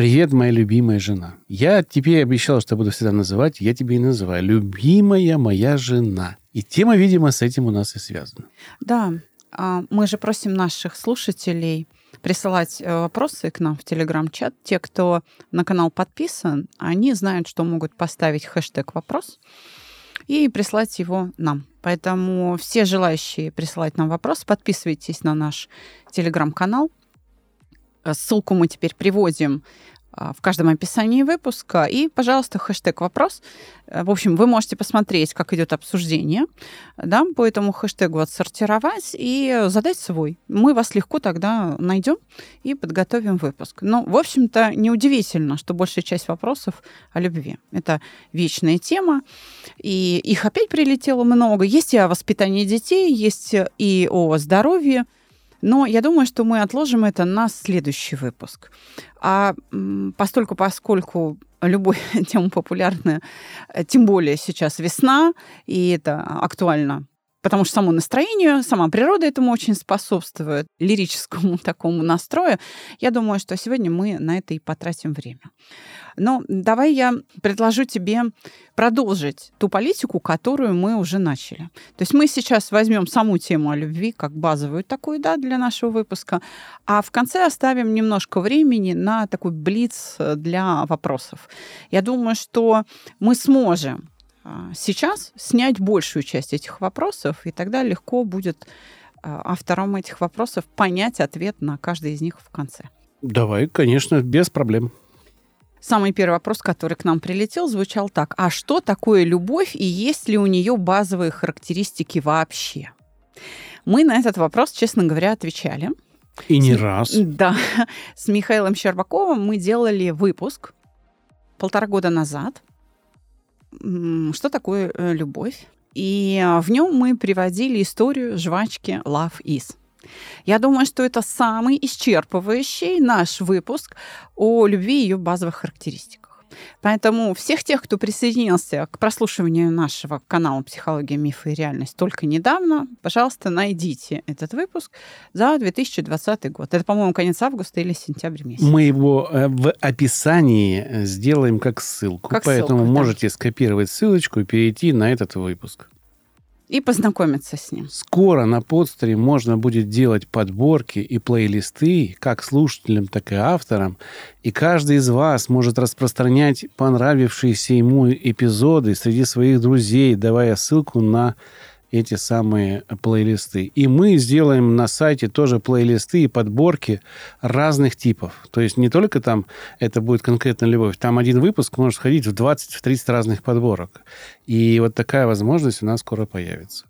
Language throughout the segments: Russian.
Привет, моя любимая жена. Я тебе обещал, что буду всегда называть, я тебе и называю. Любимая моя жена. И тема, видимо, с этим у нас и связана. Да, а, мы же просим наших слушателей присылать э, вопросы к нам в Телеграм-чат. Те, кто на канал подписан, они знают, что могут поставить хэштег «вопрос» и прислать его нам. Поэтому все желающие присылать нам вопрос, подписывайтесь на наш Телеграм-канал. Э, ссылку мы теперь приводим а, в каждом описании выпуска. И, пожалуйста, хэштег «вопрос». Э, в общем, вы можете посмотреть, как идет обсуждение, да, по этому хэштегу отсортировать и задать свой. Мы вас легко тогда найдем и подготовим выпуск. Но, в общем-то, неудивительно, что большая часть вопросов о любви. Это вечная тема, и их опять прилетело много. Есть и о воспитании детей, есть и о здоровье, но я думаю, что мы отложим это на следующий выпуск. А постольку, поскольку любой тема популярная, э, тем более сейчас весна, и это актуально потому что само настроение, сама природа этому очень способствует, лирическому такому настрою. Я думаю, что сегодня мы на это и потратим время. Но давай я предложу тебе продолжить ту политику, которую мы уже начали. То есть мы сейчас возьмем саму тему о любви как базовую такую, да, для нашего выпуска, а в конце оставим немножко времени на такой блиц для вопросов. Я думаю, что мы сможем сейчас снять большую часть этих вопросов, и тогда легко будет а, авторам этих вопросов понять ответ на каждый из них в конце. Давай, конечно, без проблем. Самый первый вопрос, который к нам прилетел, звучал так. А что такое любовь и есть ли у нее базовые характеристики вообще? Мы на этот вопрос, честно говоря, отвечали. И не с, раз. Да. С Михаилом Щербаковым мы делали выпуск полтора года назад что такое э, любовь. И а, в нем мы приводили историю жвачки Love Is. Я думаю, что это самый исчерпывающий наш выпуск о любви и ее базовых характеристиках. Поэтому всех тех, кто присоединился к прослушиванию нашего канала «Психология, мифы и реальность» только недавно, пожалуйста, найдите этот выпуск за 2020 год. Это, по-моему, конец августа или сентябрь месяц. Мы его э, в описании э, сделаем как ссылку. Как Поэтому ссылку, можете да. скопировать ссылочку и перейти на этот выпуск и познакомиться с ним. Скоро на подстере можно будет делать подборки и плейлисты как слушателям, так и авторам. И каждый из вас может распространять понравившиеся ему эпизоды среди своих друзей, давая ссылку на эти самые плейлисты. И мы сделаем на сайте тоже плейлисты и подборки разных типов. То есть не только там это будет конкретно любовь. Там один выпуск может входить в 20-30 разных подборок. И вот такая возможность у нас скоро появится.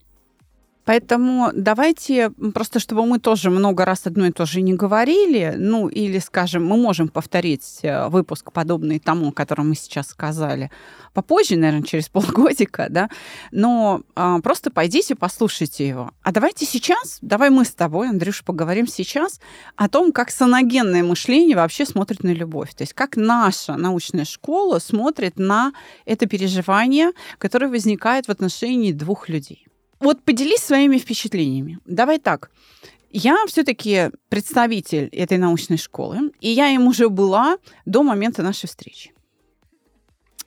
Поэтому давайте, просто чтобы мы тоже много раз одно и то же не говорили, ну или, скажем, мы можем повторить э, выпуск, подобный тому, о котором мы сейчас сказали, попозже, наверное, через полгодика, да, но а, просто пойдите, послушайте его. А давайте сейчас, давай мы с тобой, Андрюш, поговорим сейчас о том, как саногенное мышление вообще смотрит на любовь. То есть как наша научная школа смотрит на это переживание, которое возникает в отношении двух людей. Вот поделись своими впечатлениями. Давай так. Я все-таки представитель этой научной школы, и я им уже была до момента нашей встречи.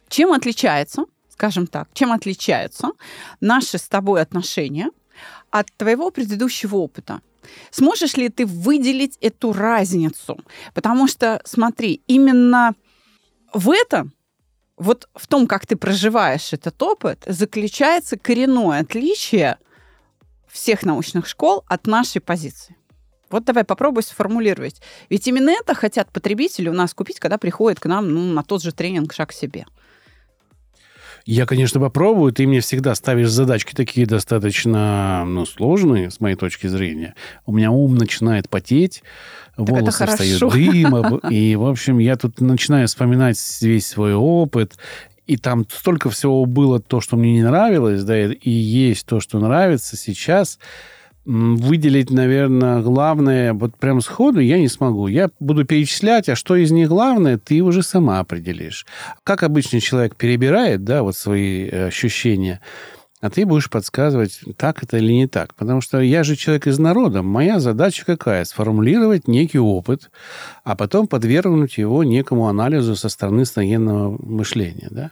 Чем отличается, скажем так, чем отличаются наши с тобой отношения от твоего предыдущего опыта? Сможешь ли ты выделить эту разницу? Потому что, смотри, именно в этом вот в том, как ты проживаешь этот опыт, заключается коренное отличие всех научных школ от нашей позиции. Вот давай попробуй сформулировать. Ведь именно это хотят потребители у нас купить, когда приходят к нам ну, на тот же тренинг «Шаг к себе». Я, конечно, попробую. Ты мне всегда ставишь задачки такие достаточно ну, сложные, с моей точки зрения. У меня ум начинает потеть, волосы встают дымом. И, в общем, я тут начинаю вспоминать весь свой опыт. И там столько всего было то, что мне не нравилось, да, и есть то, что нравится сейчас выделить, наверное, главное вот прям сходу я не смогу. Я буду перечислять, а что из них главное, ты уже сама определишь. Как обычный человек перебирает, да, вот свои э, ощущения, а ты будешь подсказывать, так это или не так. Потому что я же человек из народа. Моя задача какая? Сформулировать некий опыт, а потом подвергнуть его некому анализу со стороны военного мышления. Да?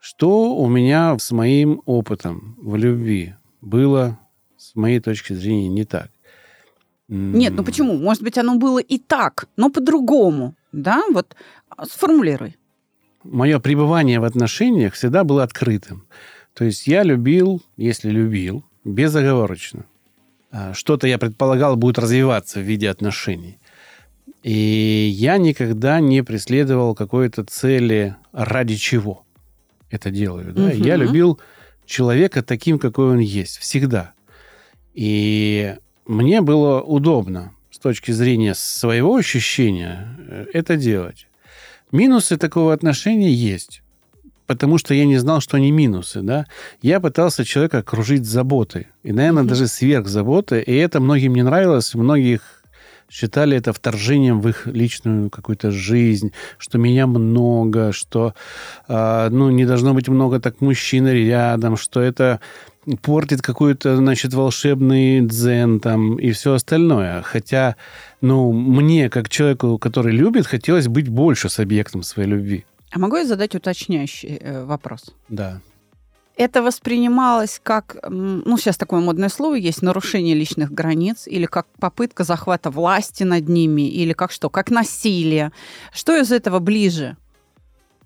Что у меня с моим опытом в любви было с моей точки зрения, не так. Нет, ну почему? Может быть, оно было и так, но по-другому. Да, вот а, сформулируй. Мое пребывание в отношениях всегда было открытым. То есть я любил, если любил, безоговорочно. А, что-то я предполагал будет развиваться в виде отношений. И я никогда не преследовал какой-то цели ради чего это делаю. Да? Угу. Я любил человека таким, какой он есть, всегда. И мне было удобно с точки зрения своего ощущения э, это делать. Минусы такого отношения есть, потому что я не знал, что они минусы. Да? Я пытался человека окружить заботой. И, наверное, mm-hmm. даже сверх заботы. И это многим не нравилось. Многих считали это вторжением в их личную какую-то жизнь, что меня много, что э, ну, не должно быть много так мужчин рядом, что это портит какой-то, значит, волшебный дзен там и все остальное. Хотя, ну, мне, как человеку, который любит, хотелось быть больше с объектом своей любви. А могу я задать уточняющий э, вопрос? Да. Это воспринималось как, ну, сейчас такое модное слово есть, нарушение личных границ, или как попытка захвата власти над ними, или как что, как насилие. Что из этого ближе?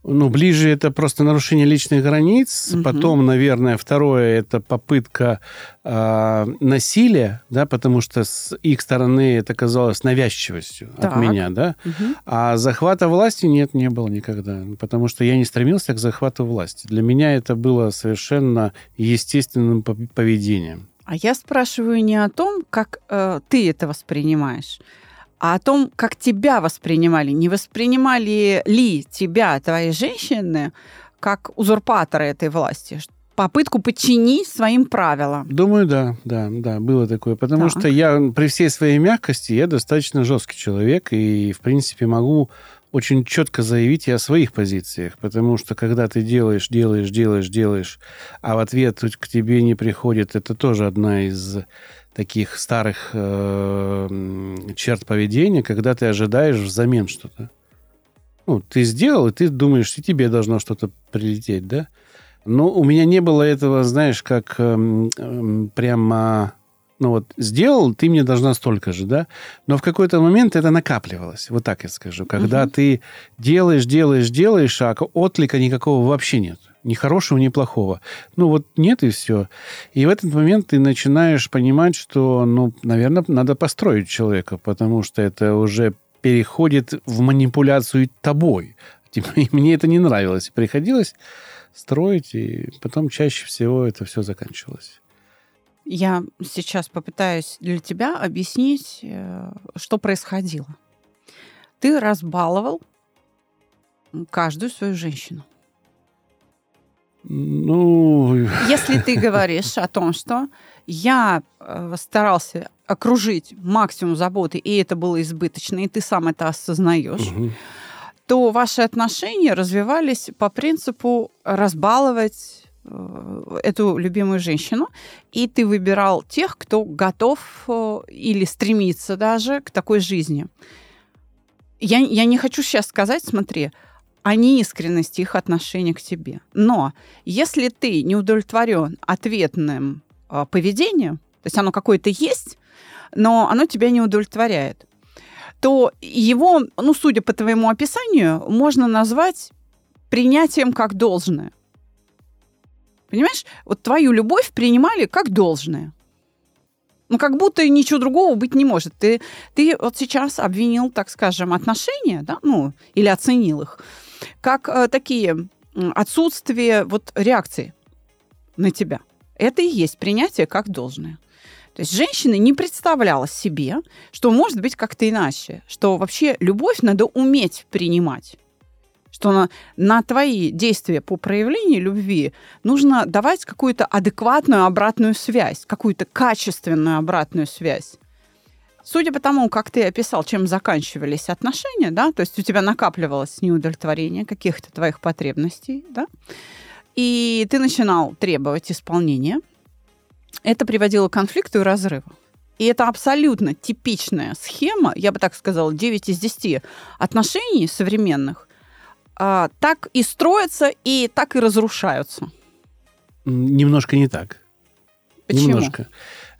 Ну, ближе это просто нарушение личных границ. Угу. Потом, наверное, второе это попытка э, насилия, да, потому что с их стороны это казалось навязчивостью так. от меня, да. Угу. А захвата власти нет, не было никогда, потому что я не стремился к захвату власти. Для меня это было совершенно естественным поведением. А я спрашиваю не о том, как э, ты это воспринимаешь, а о том, как тебя воспринимали. Не воспринимали ли тебя, твои женщины, как узурпатора этой власти? Попытку подчинить своим правилам. Думаю, да, да, да, было такое. Потому так. что я при всей своей мягкости, я достаточно жесткий человек, и, в принципе, могу очень четко заявить и о своих позициях, потому что когда ты делаешь, делаешь, делаешь, делаешь, а в ответ к тебе не приходит, это тоже одна из таких старых э, черт поведения, когда ты ожидаешь взамен что-то. Ну, ты сделал, и ты думаешь, и тебе должно что-то прилететь, да? Но у меня не было этого, знаешь, как э, э, прямо ну вот сделал, ты мне должна столько же, да? Но в какой-то момент это накапливалось, вот так я скажу. Когда угу. ты делаешь, делаешь, делаешь, а отклика никакого вообще нет ни хорошего, ни плохого. Ну, вот нет и все. И в этот момент ты начинаешь понимать, что, ну, наверное, надо построить человека, потому что это уже переходит в манипуляцию тобой. Типа, и мне это не нравилось. Приходилось строить, и потом чаще всего это все заканчивалось. Я сейчас попытаюсь для тебя объяснить, э, что происходило. Ты разбаловал каждую свою женщину. Ну... Если ты говоришь о том, что я э, старался окружить максимум заботы, и это было избыточно, и ты сам это осознаешь, угу. то ваши отношения развивались по принципу разбаловать э, эту любимую женщину, и ты выбирал тех, кто готов э, или стремится даже к такой жизни. Я, я не хочу сейчас сказать, смотри, о неискренности их отношения к тебе. Но если ты не удовлетворен ответным э, поведением, то есть оно какое-то есть, но оно тебя не удовлетворяет, то его, ну, судя по твоему описанию, можно назвать принятием как должное. Понимаешь? Вот твою любовь принимали как должное. Ну, как будто ничего другого быть не может. Ты, ты вот сейчас обвинил, так скажем, отношения, да, ну, или оценил их, как э, такие отсутствие вот реакции на тебя. Это и есть принятие как должное. То есть женщина не представляла себе, что может быть как-то иначе, что вообще любовь надо уметь принимать что на, на твои действия по проявлению любви нужно давать какую-то адекватную обратную связь, какую-то качественную обратную связь. Судя по тому, как ты описал, чем заканчивались отношения, да, то есть у тебя накапливалось неудовлетворение каких-то твоих потребностей, да, и ты начинал требовать исполнения, это приводило к конфликту и разрыву. И это абсолютно типичная схема, я бы так сказала, 9 из 10 отношений современных, а, так и строятся, и так и разрушаются. Немножко не так. Почему? Немножко.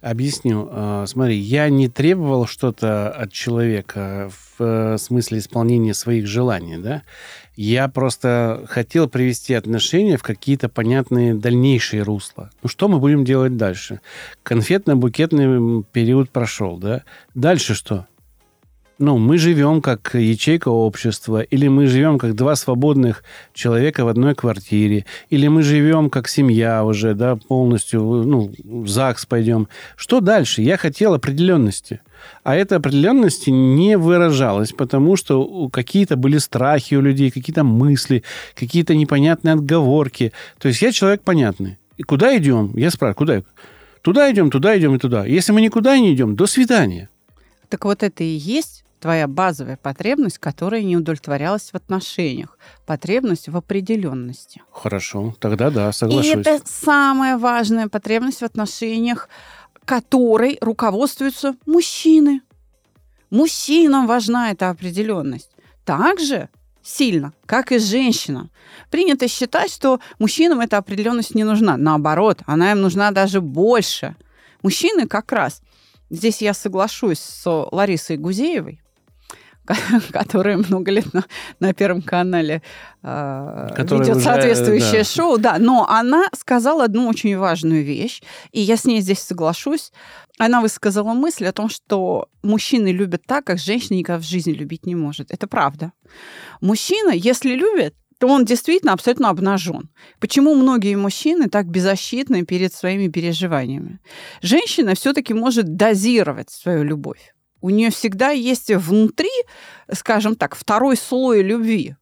Объясню. А, смотри, я не требовал что-то от человека в э, смысле исполнения своих желаний, да? Я просто хотел привести отношения в какие-то понятные дальнейшие русла. Ну, что мы будем делать дальше? Конфетно-букетный период прошел, да? Дальше что? Ну, мы живем как ячейка общества, или мы живем как два свободных человека в одной квартире, или мы живем как семья уже, да, полностью, ну, в ЗАГС пойдем. Что дальше? Я хотел определенности. А эта определенности не выражалась, потому что какие-то были страхи у людей, какие-то мысли, какие-то непонятные отговорки. То есть я человек понятный. И куда идем? Я спрашиваю, куда? Туда идем, туда идем и туда. Если мы никуда не идем, до свидания. Так вот это и есть твоя базовая потребность, которая не удовлетворялась в отношениях. Потребность в определенности. Хорошо, тогда да, соглашусь. И это самая важная потребность в отношениях, которой руководствуются мужчины. Мужчинам важна эта определенность. Также сильно, как и женщинам. Принято считать, что мужчинам эта определенность не нужна. Наоборот, она им нужна даже больше. Мужчины как раз, здесь я соглашусь с Ларисой Гузеевой, которая много лет на, на Первом канале э, ведет уже, соответствующее да. шоу. Да, но она сказала одну очень важную вещь, и я с ней здесь соглашусь. Она высказала мысль о том, что мужчины любят так, как женщина никогда в жизни любить не может. Это правда. Мужчина, если любит, то он действительно абсолютно обнажен. Почему многие мужчины так беззащитны перед своими переживаниями? Женщина все-таки может дозировать свою любовь у нее всегда есть внутри, скажем так, второй слой любви.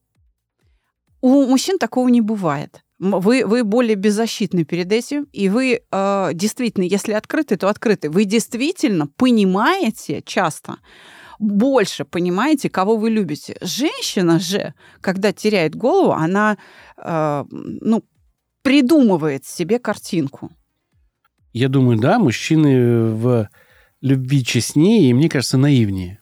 У мужчин такого не бывает. Вы, вы более беззащитны перед этим, и вы э, действительно, если открыты, то открыты. Вы действительно понимаете часто, больше понимаете, кого вы любите. Женщина же, когда теряет голову, она э, ну, придумывает себе картинку. Я думаю, да, мужчины в любви честнее и, мне кажется, наивнее.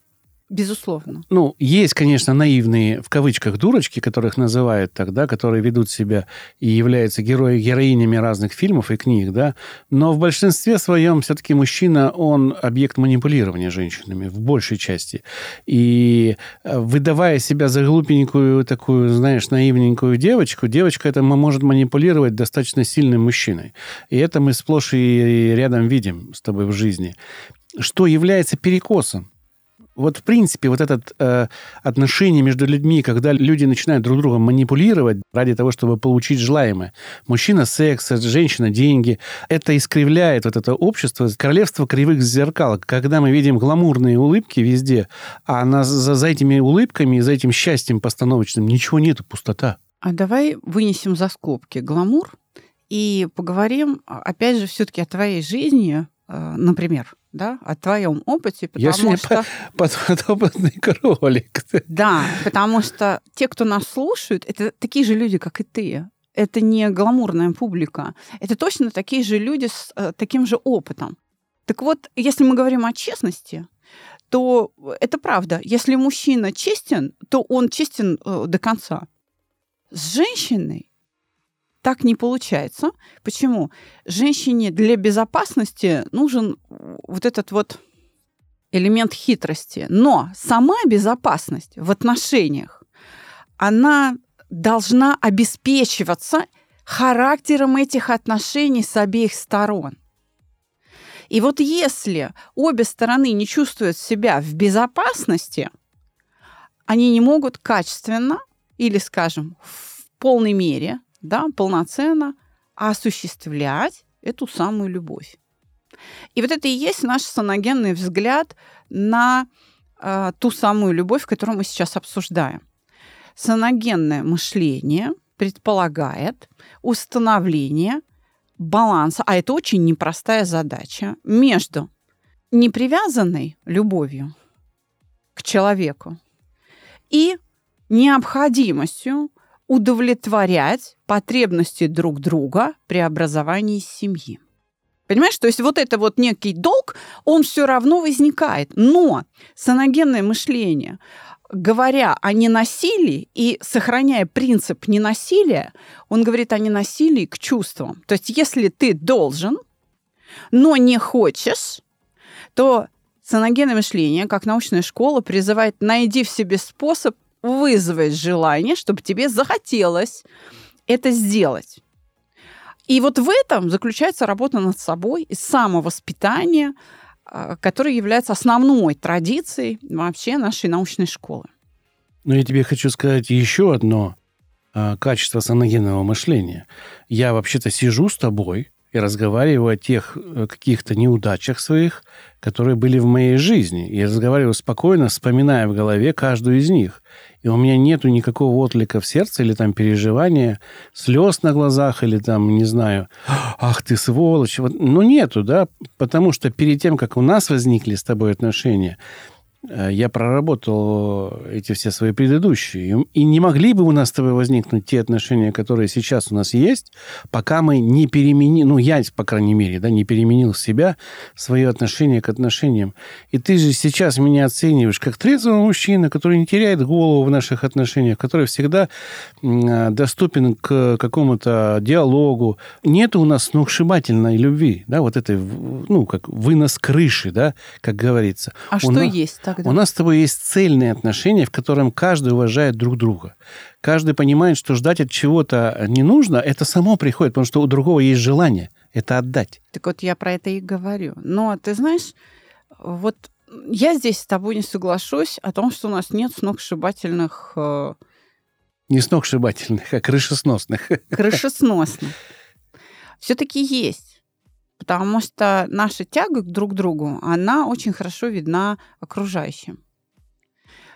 Безусловно. Ну, есть, конечно, наивные, в кавычках, дурочки, которых называют тогда, которые ведут себя и являются герои, героинями разных фильмов и книг, да, но в большинстве своем все-таки мужчина, он объект манипулирования женщинами, в большей части. И э, выдавая себя за глупенькую такую, знаешь, наивненькую девочку, девочка это может манипулировать достаточно сильным мужчиной. И это мы сплошь и рядом видим с тобой в жизни что является перекосом. Вот, в принципе, вот это э, отношение между людьми, когда люди начинают друг друга манипулировать ради того, чтобы получить желаемое. Мужчина – секс, женщина – деньги. Это искривляет вот это общество. Королевство кривых зеркал. Когда мы видим гламурные улыбки везде, а на, за, за этими улыбками, за этим счастьем постановочным ничего нету, пустота. А давай вынесем за скобки гламур и поговорим, опять же, все-таки о твоей жизни, э, например, да, о твоем опыте, потому Я сегодня что... подопытный кролик. Да, потому что те, кто нас слушают, это такие же люди, как и ты. Это не гламурная публика. Это точно такие же люди с э, таким же опытом. Так вот, если мы говорим о честности, то это правда. Если мужчина честен, то он честен э, до конца. С женщиной так не получается. Почему? Женщине для безопасности нужен вот этот вот элемент хитрости. Но сама безопасность в отношениях, она должна обеспечиваться характером этих отношений с обеих сторон. И вот если обе стороны не чувствуют себя в безопасности, они не могут качественно или, скажем, в полной мере, да, полноценно осуществлять эту самую любовь. И вот это и есть наш саногенный взгляд на э, ту самую любовь, которую мы сейчас обсуждаем. Саногенное мышление предполагает установление баланса, а это очень непростая задача, между непривязанной любовью к человеку и необходимостью удовлетворять потребности друг друга при образовании семьи. Понимаешь, то есть вот это вот некий долг, он все равно возникает. Но саногенное мышление, говоря о ненасилии и сохраняя принцип ненасилия, он говорит о ненасилии к чувствам. То есть если ты должен, но не хочешь, то саногенное мышление, как научная школа, призывает найди в себе способ вызвать желание, чтобы тебе захотелось это сделать. И вот в этом заключается работа над собой и самовоспитание, а, которое является основной традицией вообще нашей научной школы. Ну, я тебе хочу сказать еще одно а, качество саногенного мышления. Я вообще-то сижу с тобой и разговариваю о тех э, каких-то неудачах своих, которые были в моей жизни. Я разговариваю спокойно, вспоминая в голове каждую из них. И у меня нету никакого отклика в сердце или там переживания, слез на глазах или там, не знаю, ах ты сволочь. Вот, ну, нету, да, потому что перед тем, как у нас возникли с тобой отношения, я проработал эти все свои предыдущие. И не могли бы у нас с тобой возникнуть те отношения, которые сейчас у нас есть, пока мы не переменили, ну, я, по крайней мере, да, не переменил себя, свое отношение к отношениям. И ты же сейчас меня оцениваешь как трезвого мужчину, который не теряет голову в наших отношениях, который всегда э, доступен к какому-то диалогу. Нет у нас сногсшибательной любви, да, вот этой, ну, как вынос крыши, да, как говорится. А у что нас... есть тогда? У нас с тобой есть цельные отношения, в котором каждый уважает друг друга. Каждый понимает, что ждать от чего-то не нужно, это само приходит, потому что у другого есть желание это отдать. Так вот я про это и говорю. Но ты знаешь, вот я здесь с тобой не соглашусь о том, что у нас нет сногсшибательных... Э... Не сногсшибательных, а крышесносных. Крышесносных. Все-таки есть потому что наша тяга друг к другу, она очень хорошо видна окружающим.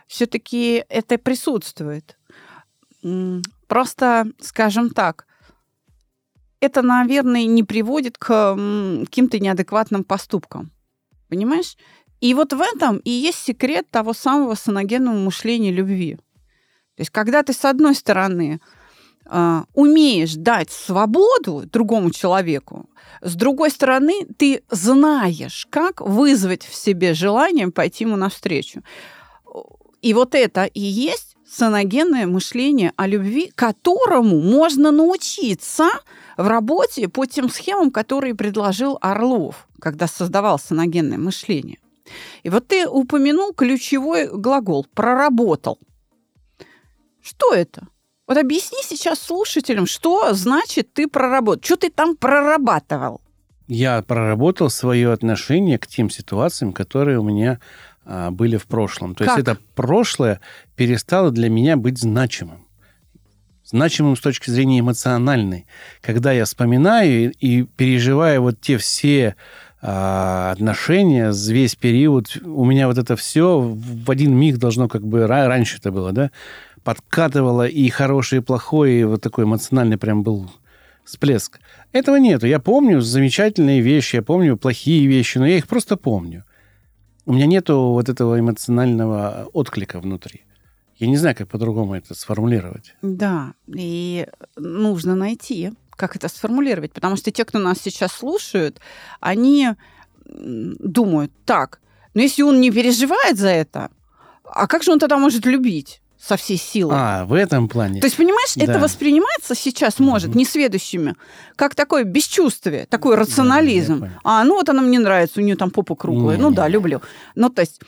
Все-таки это присутствует. Просто, скажем так, это, наверное, не приводит к каким-то неадекватным поступкам. Понимаешь? И вот в этом и есть секрет того самого саногенного мышления любви. То есть, когда ты, с одной стороны, умеешь дать свободу другому человеку, с другой стороны, ты знаешь, как вызвать в себе желание пойти ему навстречу. И вот это и есть саногенное мышление о любви, которому можно научиться в работе по тем схемам, которые предложил Орлов, когда создавал саногенное мышление. И вот ты упомянул ключевой глагол «проработал». Что это? Вот объясни сейчас слушателям, что значит ты проработал, что ты там прорабатывал? Я проработал свое отношение к тем ситуациям, которые у меня а, были в прошлом. То как? есть это прошлое перестало для меня быть значимым. Значимым с точки зрения эмоциональной. Когда я вспоминаю и, и переживаю вот те все а, отношения, весь период, у меня вот это все в один миг должно как бы раньше это было, да, подкатывало и хорошее, и плохое, и вот такой эмоциональный прям был всплеск. Этого нету. Я помню замечательные вещи, я помню плохие вещи, но я их просто помню. У меня нету вот этого эмоционального отклика внутри. Я не знаю, как по-другому это сформулировать. Да, и нужно найти, как это сформулировать, потому что те, кто нас сейчас слушают, они думают, так, но если он не переживает за это, а как же он тогда может любить? Со всей силы. А, в этом плане. То есть, понимаешь, да. это воспринимается сейчас может mm-hmm. несведущими как такое бесчувствие, такой рационализм. Да, а, ну вот она мне нравится, у нее там попа круглая. Не, ну да, люблю. Ну, то есть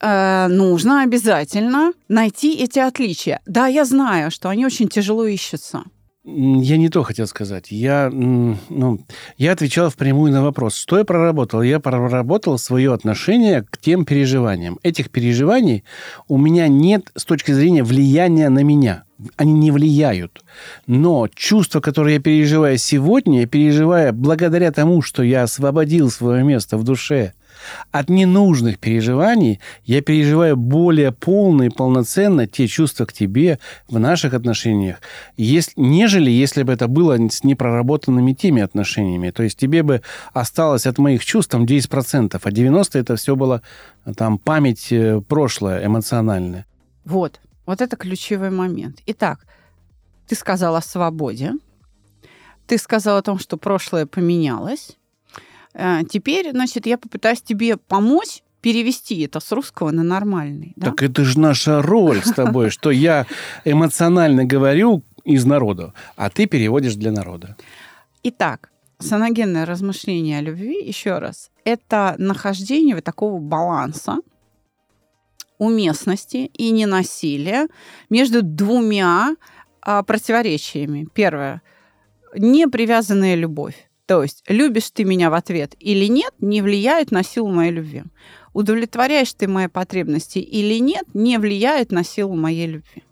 э, нужно обязательно найти эти отличия. Да, я знаю, что они очень тяжело ищутся. Я не то хотел сказать. Я, ну, я отвечал впрямую на вопрос, что я проработал. Я проработал свое отношение к тем переживаниям. Этих переживаний у меня нет с точки зрения влияния на меня. они не влияют. Но чувства, которые я переживаю сегодня, я переживаю благодаря тому, что я освободил свое место в душе от ненужных переживаний, я переживаю более полно и полноценно те чувства к тебе в наших отношениях, если, нежели если бы это было с непроработанными теми отношениями. То есть тебе бы осталось от моих чувств там 10%, а 90% это все было там память э, прошлое, эмоциональная. Вот. Вот это ключевой момент. Итак, ты сказал о свободе, ты сказал о том, что прошлое поменялось. Э, теперь, значит, я попытаюсь тебе помочь перевести это с русского на нормальный. Да? Так это же наша роль с тобой, что я эмоционально говорю из народа, а ты переводишь для народа. Итак, саногенное размышление о любви, еще раз, это нахождение такого баланса уместности и ненасилия между двумя а, противоречиями. Первое. Непривязанная любовь. То есть, любишь ты меня в ответ или нет, не влияет на силу моей любви. Удовлетворяешь ты мои потребности или нет, не влияет на силу моей любви.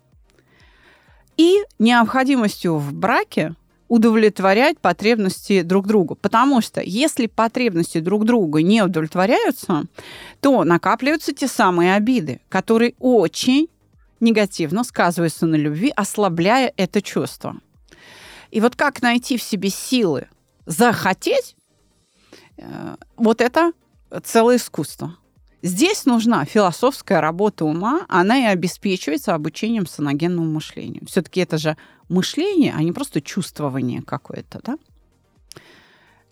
И необходимостью в браке удовлетворять потребности друг друга. Потому что если потребности друг друга не удовлетворяются, то накапливаются те самые обиды, которые очень негативно сказываются на любви, ослабляя это чувство. И вот как найти в себе силы захотеть, э, вот это целое искусство. Здесь нужна философская работа ума, она и обеспечивается обучением саногенному мышлению. Все-таки это же мышление, а не просто чувствование какое-то, да?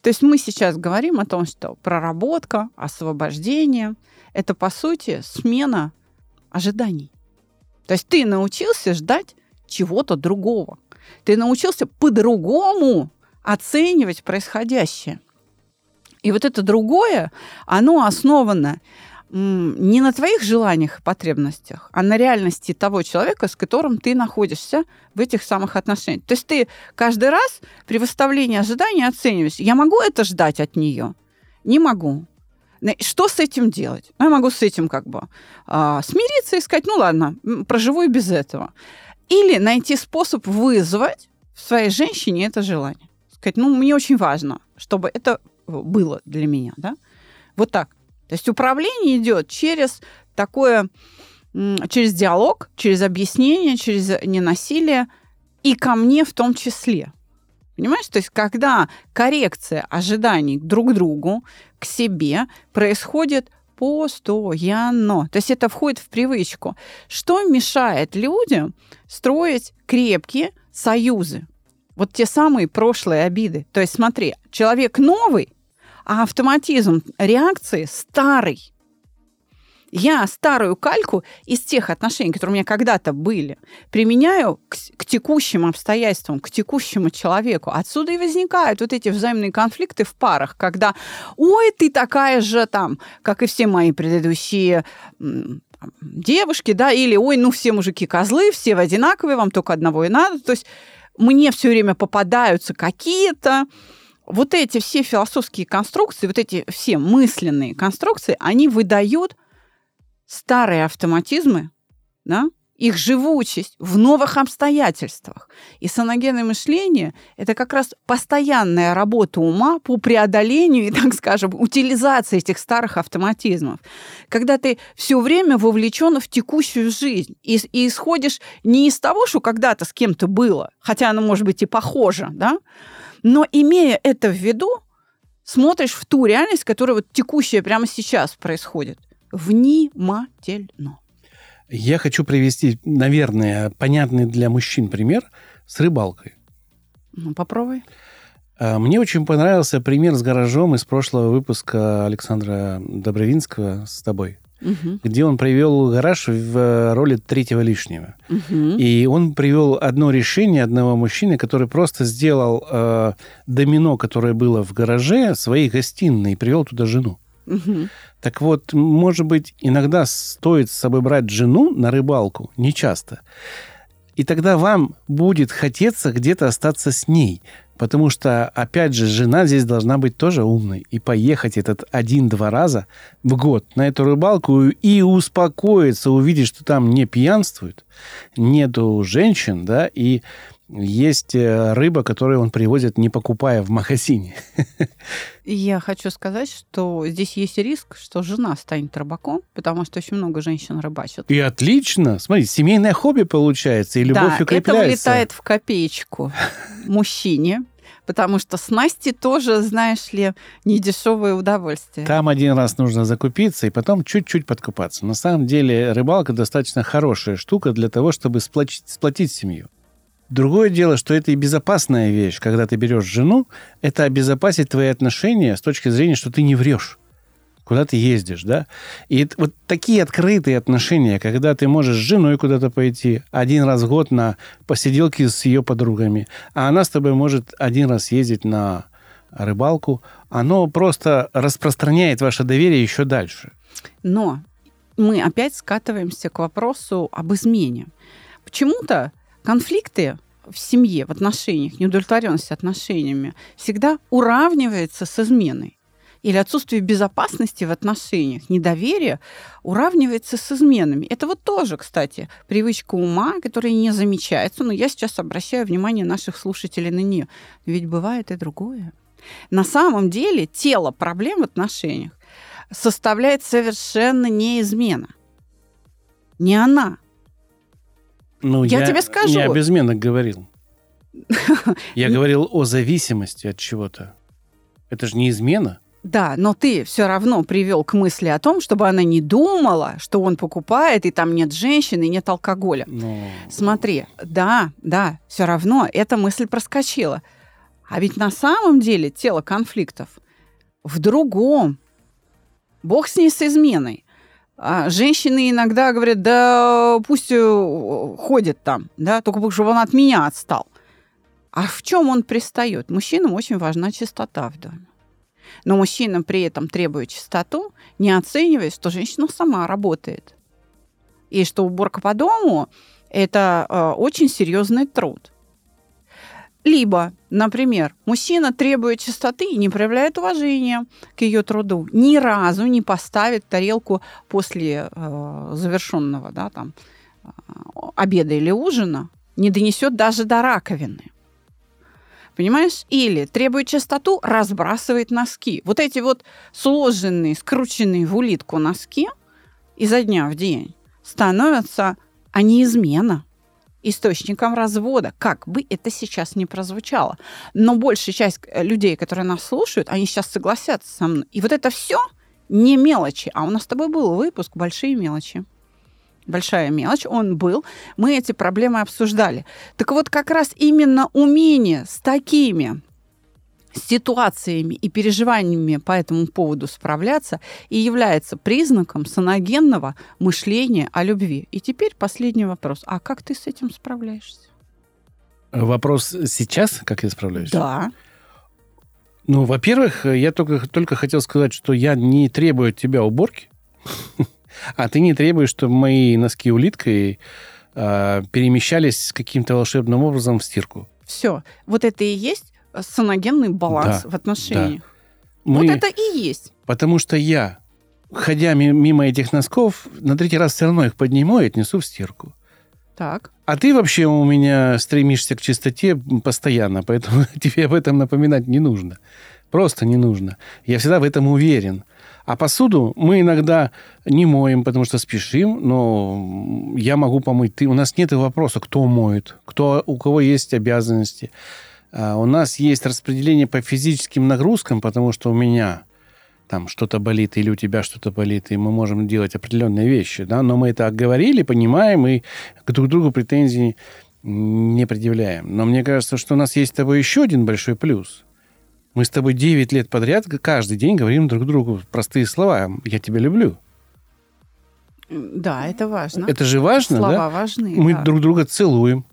То есть мы сейчас говорим о том, что проработка, освобождение – это, по сути, смена ожиданий. То есть ты научился ждать чего-то другого. Ты научился по-другому оценивать происходящее. И вот это другое, оно основано не на твоих желаниях и потребностях, а на реальности того человека, с которым ты находишься в этих самых отношениях. То есть ты каждый раз при выставлении ожиданий оцениваешь, я могу это ждать от нее? Не могу. Что с этим делать? Ну, я могу с этим как бы а, смириться и сказать, ну ладно, проживу и без этого. Или найти способ вызвать в своей женщине это желание. Сказать, ну, мне очень важно, чтобы это было для меня, да? Вот так. То есть управление идет через такое, через диалог, через объяснение, через ненасилие и ко мне в том числе. Понимаешь? То есть когда коррекция ожиданий друг к другу, к себе происходит постоянно. То есть это входит в привычку. Что мешает людям строить крепкие союзы? Вот те самые прошлые обиды. То есть смотри, человек новый, а автоматизм реакции старый. Я старую кальку из тех отношений, которые у меня когда-то были, применяю к, к текущим обстоятельствам, к текущему человеку. Отсюда и возникают вот эти взаимные конфликты в парах, когда «Ой, ты такая же там, как и все мои предыдущие девушки, да, или «Ой, ну все мужики козлы, все одинаковые, вам только одного и надо». То есть мне все время попадаются какие-то вот эти все философские конструкции, вот эти все мысленные конструкции, они выдают старые автоматизмы, да, их живучесть в новых обстоятельствах. И саногенное мышление – это как раз постоянная работа ума по преодолению и, так скажем, утилизации этих старых автоматизмов. Когда ты все время вовлечен в текущую жизнь и, и исходишь не из того, что когда-то с кем-то было, хотя оно может быть и похоже, да, но имея это в виду, смотришь в ту реальность, которая вот текущая прямо сейчас происходит. Внимательно. Я хочу привести, наверное, понятный для мужчин пример с рыбалкой. Ну, попробуй. А, мне очень понравился пример с гаражом из прошлого выпуска Александра Добровинского с тобой угу. где он привел гараж в роли третьего лишнего. Угу. И он привел одно решение одного мужчины, который просто сделал э, домино, которое было в гараже, своей гостиной, и привел туда жену. Так вот, может быть, иногда стоит с собой брать жену на рыбалку, не часто. И тогда вам будет хотеться где-то остаться с ней. Потому что, опять же, жена здесь должна быть тоже умной и поехать этот один-два раза в год на эту рыбалку и успокоиться, увидеть, что там не пьянствуют, нету женщин, да, и есть э, рыба, которую он привозит, не покупая в магазине. Я хочу сказать, что здесь есть риск, что жена станет рыбаком, потому что очень много женщин рыбачат. И отлично. Смотри, семейное хобби получается, и любовь да, укрепляется. это влетает в копеечку мужчине, потому что снасти тоже, знаешь ли, недешевое удовольствие. Там один раз нужно закупиться и потом чуть-чуть подкупаться. На самом деле рыбалка достаточно хорошая штука для того, чтобы сплотить, сплотить семью. Другое дело, что это и безопасная вещь, когда ты берешь жену, это обезопасить твои отношения с точки зрения, что ты не врешь куда ты ездишь, да? И вот такие открытые отношения, когда ты можешь с женой куда-то пойти один раз в год на посиделки с ее подругами, а она с тобой может один раз ездить на рыбалку, оно просто распространяет ваше доверие еще дальше. Но мы опять скатываемся к вопросу об измене. Почему-то конфликты в семье, в отношениях, неудовлетворенность отношениями всегда уравнивается с изменой. Или отсутствие безопасности в отношениях, недоверие уравнивается с изменами. Это вот тоже, кстати, привычка ума, которая не замечается, но я сейчас обращаю внимание наших слушателей на нее. Ведь бывает и другое. На самом деле тело проблем в отношениях составляет совершенно не измена. Не она. Ну, я, я тебе скажу. Не об изменах говорил. Я говорил о зависимости от чего-то. Это же не измена. Да, но ты все равно привел к мысли о том, чтобы она не думала, что он покупает, и там нет женщины, и нет алкоголя. Но... Смотри, да, да, все равно эта мысль проскочила. А ведь на самом деле тело конфликтов в другом. Бог с ней с изменой. А женщины иногда говорят, да пусть э, ходит там, да, только чтобы он от меня отстал. А в чем он пристает? Мужчинам очень важна чистота в доме. Но мужчина при этом требует чистоту, не оценивая, что женщина сама работает. И что уборка по дому – это э, очень серьезный труд. Либо, например, мужчина требует чистоты и не проявляет уважения к ее труду, ни разу не поставит тарелку после э, завершенного да, там, э, обеда или ужина, не донесет даже до раковины. Понимаешь? Или требует чистоту, разбрасывает носки. Вот эти вот сложенные, скрученные в улитку носки изо дня в день становятся, они измена источником развода, как бы это сейчас не прозвучало. Но большая часть э, людей, которые нас слушают, они сейчас согласятся со мной. И вот это все не мелочи. А у нас с тобой был выпуск «Большие мелочи». Большая мелочь, он был. Мы эти проблемы обсуждали. Так вот, как раз именно умение с такими ситуациями и переживаниями по этому поводу справляться и является признаком саногенного мышления о любви. И теперь последний вопрос. А как ты с этим справляешься? Вопрос сейчас, как я справляюсь? Да. Ну, во-первых, я только, только хотел сказать, что я не требую от тебя уборки, а ты не требуешь, чтобы мои носки улиткой э, перемещались каким-то волшебным образом в стирку. Все. Вот это и есть саногенный баланс да, в отношениях. Да. Мы... Вот это и есть. Потому что я, ходя мимо этих носков, на третий раз все равно их подниму и отнесу в стирку. Так. А ты вообще у меня стремишься к чистоте постоянно, поэтому тебе об этом напоминать не нужно. Просто не нужно. Я всегда в этом уверен. А посуду мы иногда не моем, потому что спешим, но я могу помыть. Ты, у нас нет вопроса, кто моет, кто, у кого есть обязанности. А, у нас есть распределение по физическим нагрузкам, потому что у меня там что-то болит или у тебя что-то болит, и мы можем делать определенные вещи, да, но мы это говорили, понимаем и друг другу претензий не предъявляем. Но мне кажется, что у нас есть с тобой еще один большой плюс. Мы с тобой 9 лет подряд каждый день говорим друг другу простые слова. «Я тебя люблю». Да, это важно. Это же важно, Слова да? важны. Мы да. друг друга целуем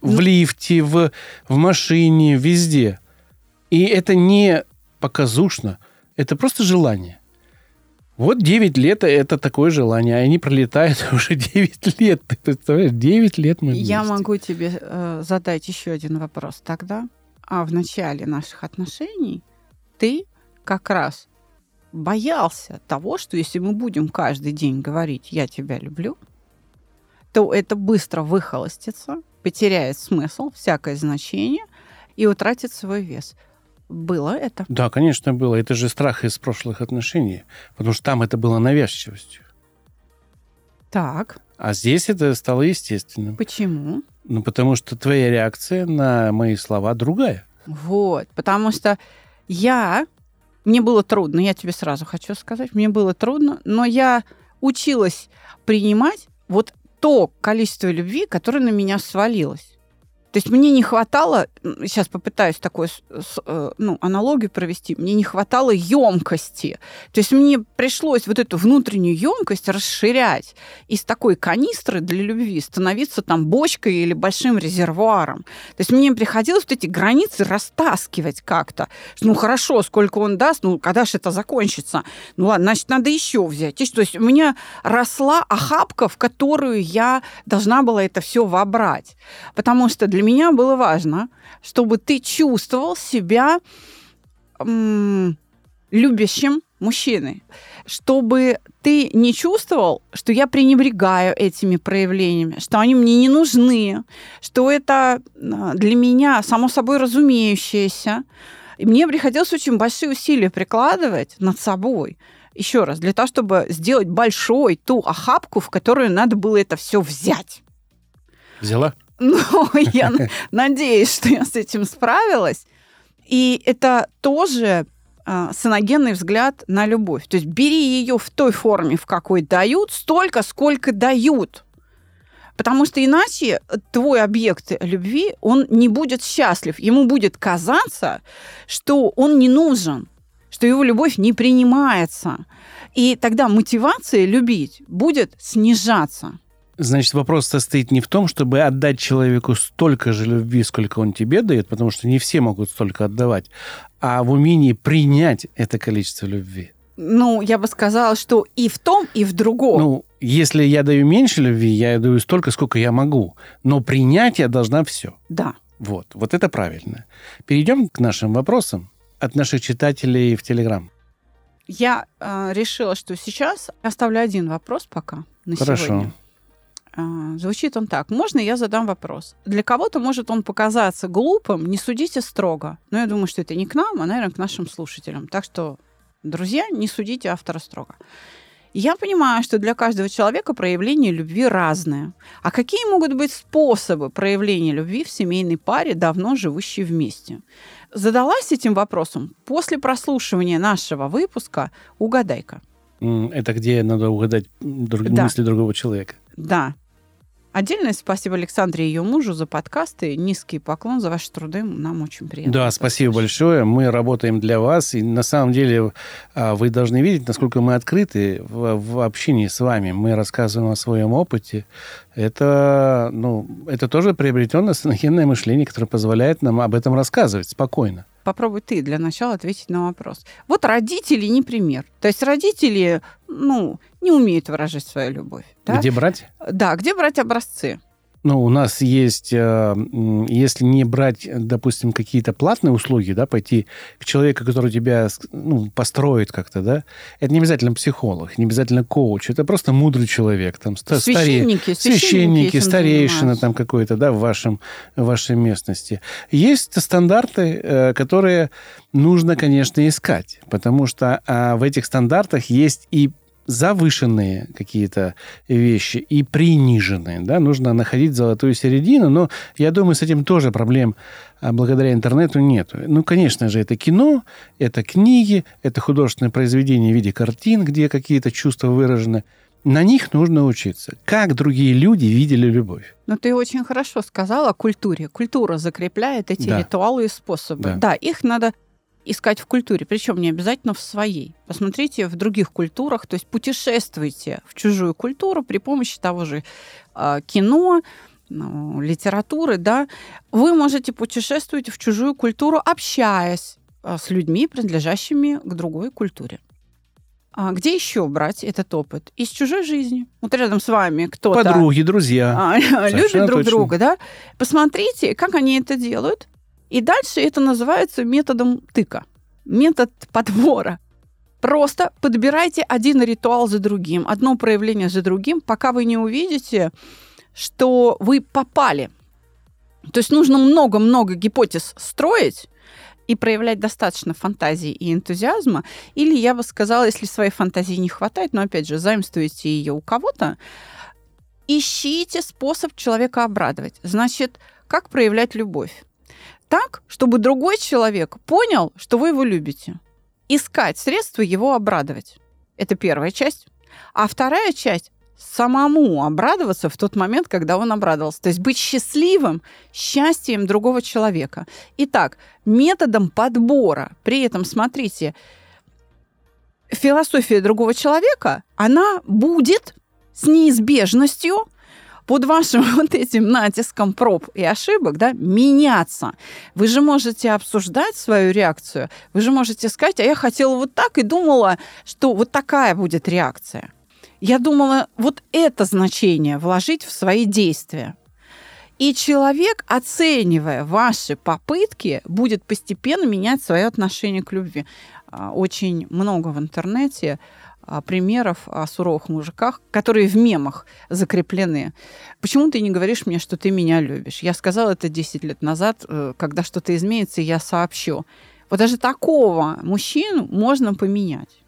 в Ну- лифте, в, в машине, везде. И это не показушно, это просто желание. Вот 9 лет это такое желание, а они пролетают уже 9 лет. Ты представляешь, 9 лет мы Я вместе. могу тебе э, задать еще один вопрос тогда. а в начале наших отношений ты как раз боялся того, что если мы будем каждый день говорить «я тебя люблю», то это быстро выхолостится, потеряет смысл, всякое значение и утратит свой вес. Было это? Да, конечно, было. Это же страх из прошлых отношений, потому что там это было навязчивостью. Так. А здесь это стало естественным. Почему? Ну, потому что твоя реакция на мои слова другая. Вот, потому что я... Мне было трудно, я тебе сразу хочу сказать, мне было трудно, но я училась принимать вот то количество любви, которое на меня свалилось. То есть мне не хватало, сейчас попытаюсь такую э, ну, аналогию провести, мне не хватало емкости. То есть мне пришлось вот эту внутреннюю емкость расширять из такой канистры для любви становиться там бочкой или большим резервуаром. То есть мне приходилось вот эти границы растаскивать как-то. Ну хорошо, сколько он даст, ну когда же это закончится? Ну ладно, значит, надо еще взять. То есть у меня росла охапка, в которую я должна была это все вобрать. Потому что для для меня было важно, чтобы ты чувствовал себя м- любящим мужчиной, чтобы ты не чувствовал, что я пренебрегаю этими проявлениями, что они мне не нужны, что это а, для меня само собой разумеющееся. И мне приходилось очень большие усилия прикладывать над собой, еще раз, для того, чтобы сделать большой ту охапку, в которую надо было это все взять. Взяла? Ну, я надеюсь, что я с этим справилась. И это тоже а, саногенный взгляд на любовь. То есть бери ее в той форме, в какой дают, столько, сколько дают. Потому что иначе твой объект любви, он не будет счастлив. Ему будет казаться, что он не нужен, что его любовь не принимается. И тогда мотивация любить будет снижаться. Значит, вопрос состоит не в том, чтобы отдать человеку столько же любви, сколько он тебе дает, потому что не все могут столько отдавать, а в умении принять это количество любви. Ну, я бы сказала, что и в том, и в другом. Ну, если я даю меньше любви, я даю столько, сколько я могу. Но принять я должна все. Да. Вот, вот это правильно. Перейдем к нашим вопросам от наших читателей в Телеграм. Я э, решила, что сейчас оставлю один вопрос пока на Хорошо. сегодня. А, звучит он так. Можно я задам вопрос? Для кого-то может он показаться глупым, не судите строго. Но я думаю, что это не к нам, а, наверное, к нашим слушателям. Так что, друзья, не судите автора строго. Я понимаю, что для каждого человека проявление любви разное. А какие могут быть способы проявления любви в семейной паре, давно живущей вместе? Задалась этим вопросом после прослушивания нашего выпуска «Угадай-ка». Это где надо угадать друг... да. мысли другого человека. Да. Отдельное спасибо Александре и ее мужу за подкасты. Низкий поклон за ваши труды. Нам очень приятно. Да, спасибо большое. Мы работаем для вас. И на самом деле а, вы должны видеть, насколько мы открыты в, в общении с вами. Мы рассказываем о своем опыте. Это, ну, это тоже приобретенное саногенное мышление, которое позволяет нам об этом рассказывать спокойно попробуй ты для начала ответить на вопрос. Вот родители не пример. То есть родители, ну, не умеют выражать свою любовь. Да? Где брать? Да, где брать образцы? Ну, у нас есть, э, если не брать, допустим, какие-то платные услуги, да, пойти к человеку, который тебя ну, построит как-то, да, это не обязательно психолог, не обязательно коуч, это просто мудрый человек, там, священники, старе... священники, старейшина там какой-то, да, в, вашем, в вашей местности. Есть стандарты, э, которые нужно, конечно, искать, потому что а, в этих стандартах есть и завышенные какие-то вещи и приниженные. Да? Нужно находить золотую середину, но я думаю, с этим тоже проблем а, благодаря интернету нет. Ну, конечно же, это кино, это книги, это художественное произведение в виде картин, где какие-то чувства выражены. На них нужно учиться. Как другие люди видели любовь? Ну, ты очень хорошо сказала о культуре. Культура закрепляет эти да. ритуалы и способы. Да. да, их надо искать в культуре, причем не обязательно в своей. Посмотрите в других культурах, то есть путешествуйте в чужую культуру при помощи того же э, кино, ну, литературы, да. Вы можете путешествовать в чужую культуру, общаясь э, с людьми, принадлежащими к другой культуре. А где еще брать этот опыт? Из чужой жизни. Вот рядом с вами кто-то... Подруги, друзья. А, любят друг точно. друга, да? Посмотрите, как они это делают И дальше это называется методом тыка, метод подбора. Просто подбирайте один ритуал за другим, одно проявление за другим, пока вы не увидите, что вы попали. То есть нужно много-много гипотез строить, и проявлять достаточно фантазии и энтузиазма, или я бы сказала, если своей фантазии не хватает, но опять же, заимствуете ее у кого-то, ищите способ человека обрадовать. Значит, как проявлять любовь? Так, чтобы другой человек понял, что вы его любите. Искать средства его обрадовать. Это первая часть. А вторая часть самому обрадоваться в тот момент, когда он обрадовался. То есть быть счастливым счастьем другого человека. Итак, методом подбора. При этом, смотрите, философия другого человека, она будет с неизбежностью под вашим вот этим натиском проб и ошибок, да, меняться. Вы же можете обсуждать свою реакцию, вы же можете сказать, а я хотела вот так и думала, что вот такая будет реакция. Я думала, вот это значение вложить в свои действия. И человек, оценивая ваши попытки, будет постепенно менять свое отношение к любви. А, очень много в интернете примеров о суровых мужиках, которые в мемах закреплены. Почему ты не говоришь мне, что ты меня любишь? Я сказала это 10 лет назад, э, когда что-то изменится, я сообщу. Вот даже такого мужчину можно поменять.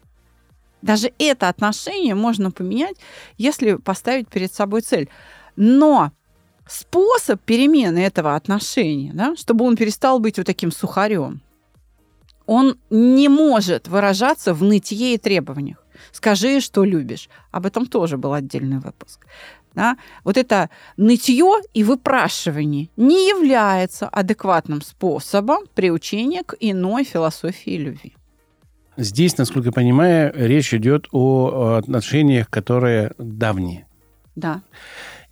Даже это отношение можно поменять, если поставить перед собой цель. Но способ перемены этого отношения, да, чтобы он перестал быть вот таким сухарем, он не может выражаться в нытье и требованиях. Скажи, что любишь. Об этом тоже был отдельный выпуск. Да? Вот это нытье и выпрашивание не является адекватным способом приучения к иной философии любви. Здесь, насколько я понимаю, речь идет о отношениях, которые давние. Да.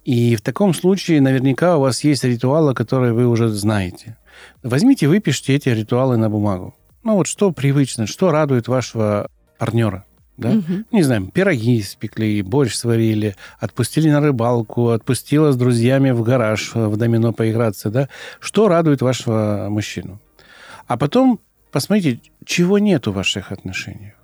И в таком случае наверняка у вас есть ритуалы, которые вы уже знаете. Возьмите, выпишите эти ритуалы на бумагу. Ну вот что привычно, что радует вашего партнера. Да? Угу. Не знаю, пироги испекли, борщ сварили, отпустили на рыбалку, отпустила с друзьями в гараж в домино поиграться. Да? Что радует вашего мужчину? А потом посмотрите, чего нету в ваших отношениях.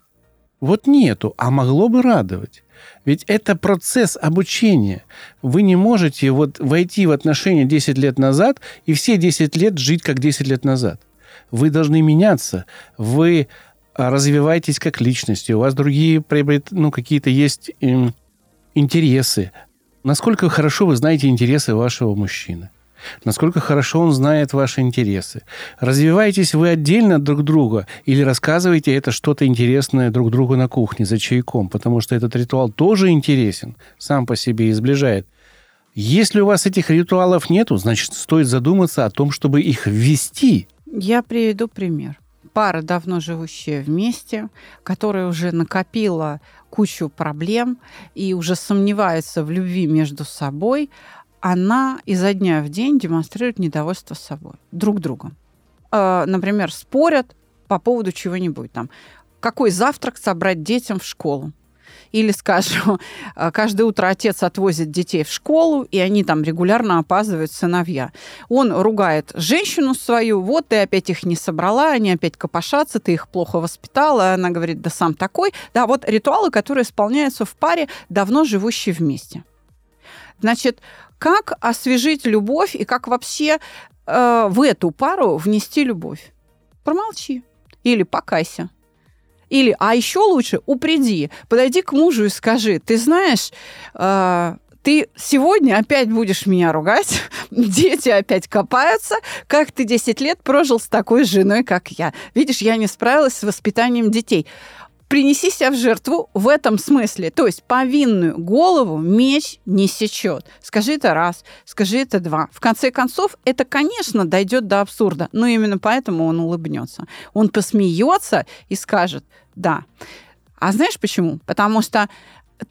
Вот нету, а могло бы радовать. Ведь это процесс обучения. Вы не можете вот войти в отношения 10 лет назад и все 10 лет жить как 10 лет назад. Вы должны меняться. Вы развиваетесь как личности. У вас другие ну, какие-то есть э, интересы. Насколько хорошо вы знаете интересы вашего мужчины? насколько хорошо он знает ваши интересы. Развиваетесь вы отдельно друг друга или рассказываете это что-то интересное друг другу на кухне за чайком, потому что этот ритуал тоже интересен, сам по себе и сближает. Если у вас этих ритуалов нету, значит, стоит задуматься о том, чтобы их ввести. Я приведу пример. Пара, давно живущая вместе, которая уже накопила кучу проблем и уже сомневается в любви между собой, она изо дня в день демонстрирует недовольство собой, друг другом. Э, например, спорят по поводу чего-нибудь там. Какой завтрак собрать детям в школу? Или, скажем, э, каждое утро отец отвозит детей в школу, и они там регулярно опаздывают сыновья. Он ругает женщину свою, вот ты опять их не собрала, они опять копошатся, ты их плохо воспитала. Она говорит, да сам такой. Да, вот ритуалы, которые исполняются в паре, давно живущие вместе. Значит, как освежить любовь и как вообще э, в эту пару внести любовь? Промолчи. Или покайся. Или, а еще лучше, упреди. Подойди к мужу и скажи, ты знаешь, э, ты сегодня опять будешь меня ругать, дети опять копаются, как ты 10 лет прожил с такой женой, как я. Видишь, я не справилась с воспитанием детей принеси себя в жертву в этом смысле. То есть повинную голову меч не сечет. Скажи это раз, скажи это два. В конце концов, это, конечно, дойдет до абсурда, но именно поэтому он улыбнется. Он посмеется и скажет «да». А знаешь почему? Потому что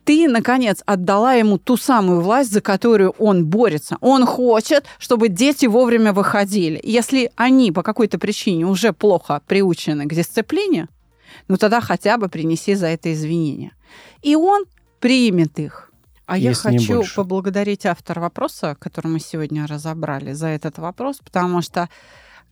ты, наконец, отдала ему ту самую власть, за которую он борется. Он хочет, чтобы дети вовремя выходили. Если они по какой-то причине уже плохо приучены к дисциплине, ну тогда хотя бы принеси за это извинения. И он примет их. А Если я хочу поблагодарить автора вопроса, который мы сегодня разобрали, за этот вопрос, потому что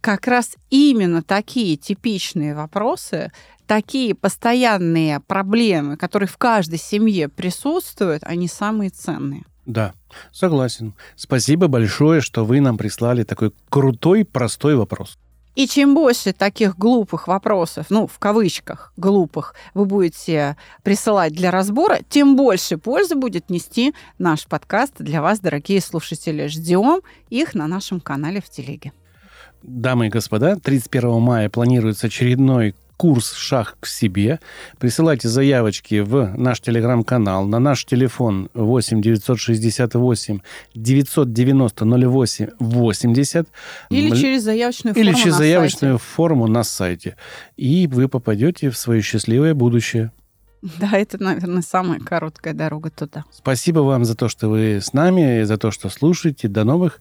как раз именно такие типичные вопросы, такие постоянные проблемы, которые в каждой семье присутствуют, они самые ценные. Да, согласен. Спасибо большое, что вы нам прислали такой крутой, простой вопрос. И чем больше таких глупых вопросов, ну, в кавычках, глупых, вы будете присылать для разбора, тем больше пользы будет нести наш подкаст для вас, дорогие слушатели. Ждем их на нашем канале в Телеге. Дамы и господа, 31 мая планируется очередной курс «Шаг к себе». Присылайте заявочки в наш телеграм-канал на наш телефон 8 968 990 08 80. Или через заявочную Или форму через на заявочную форму на сайте. И вы попадете в свое счастливое будущее. Да, это, наверное, самая короткая дорога туда. Спасибо вам за то, что вы с нами, за то, что слушаете. До новых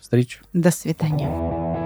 встреч. До свидания.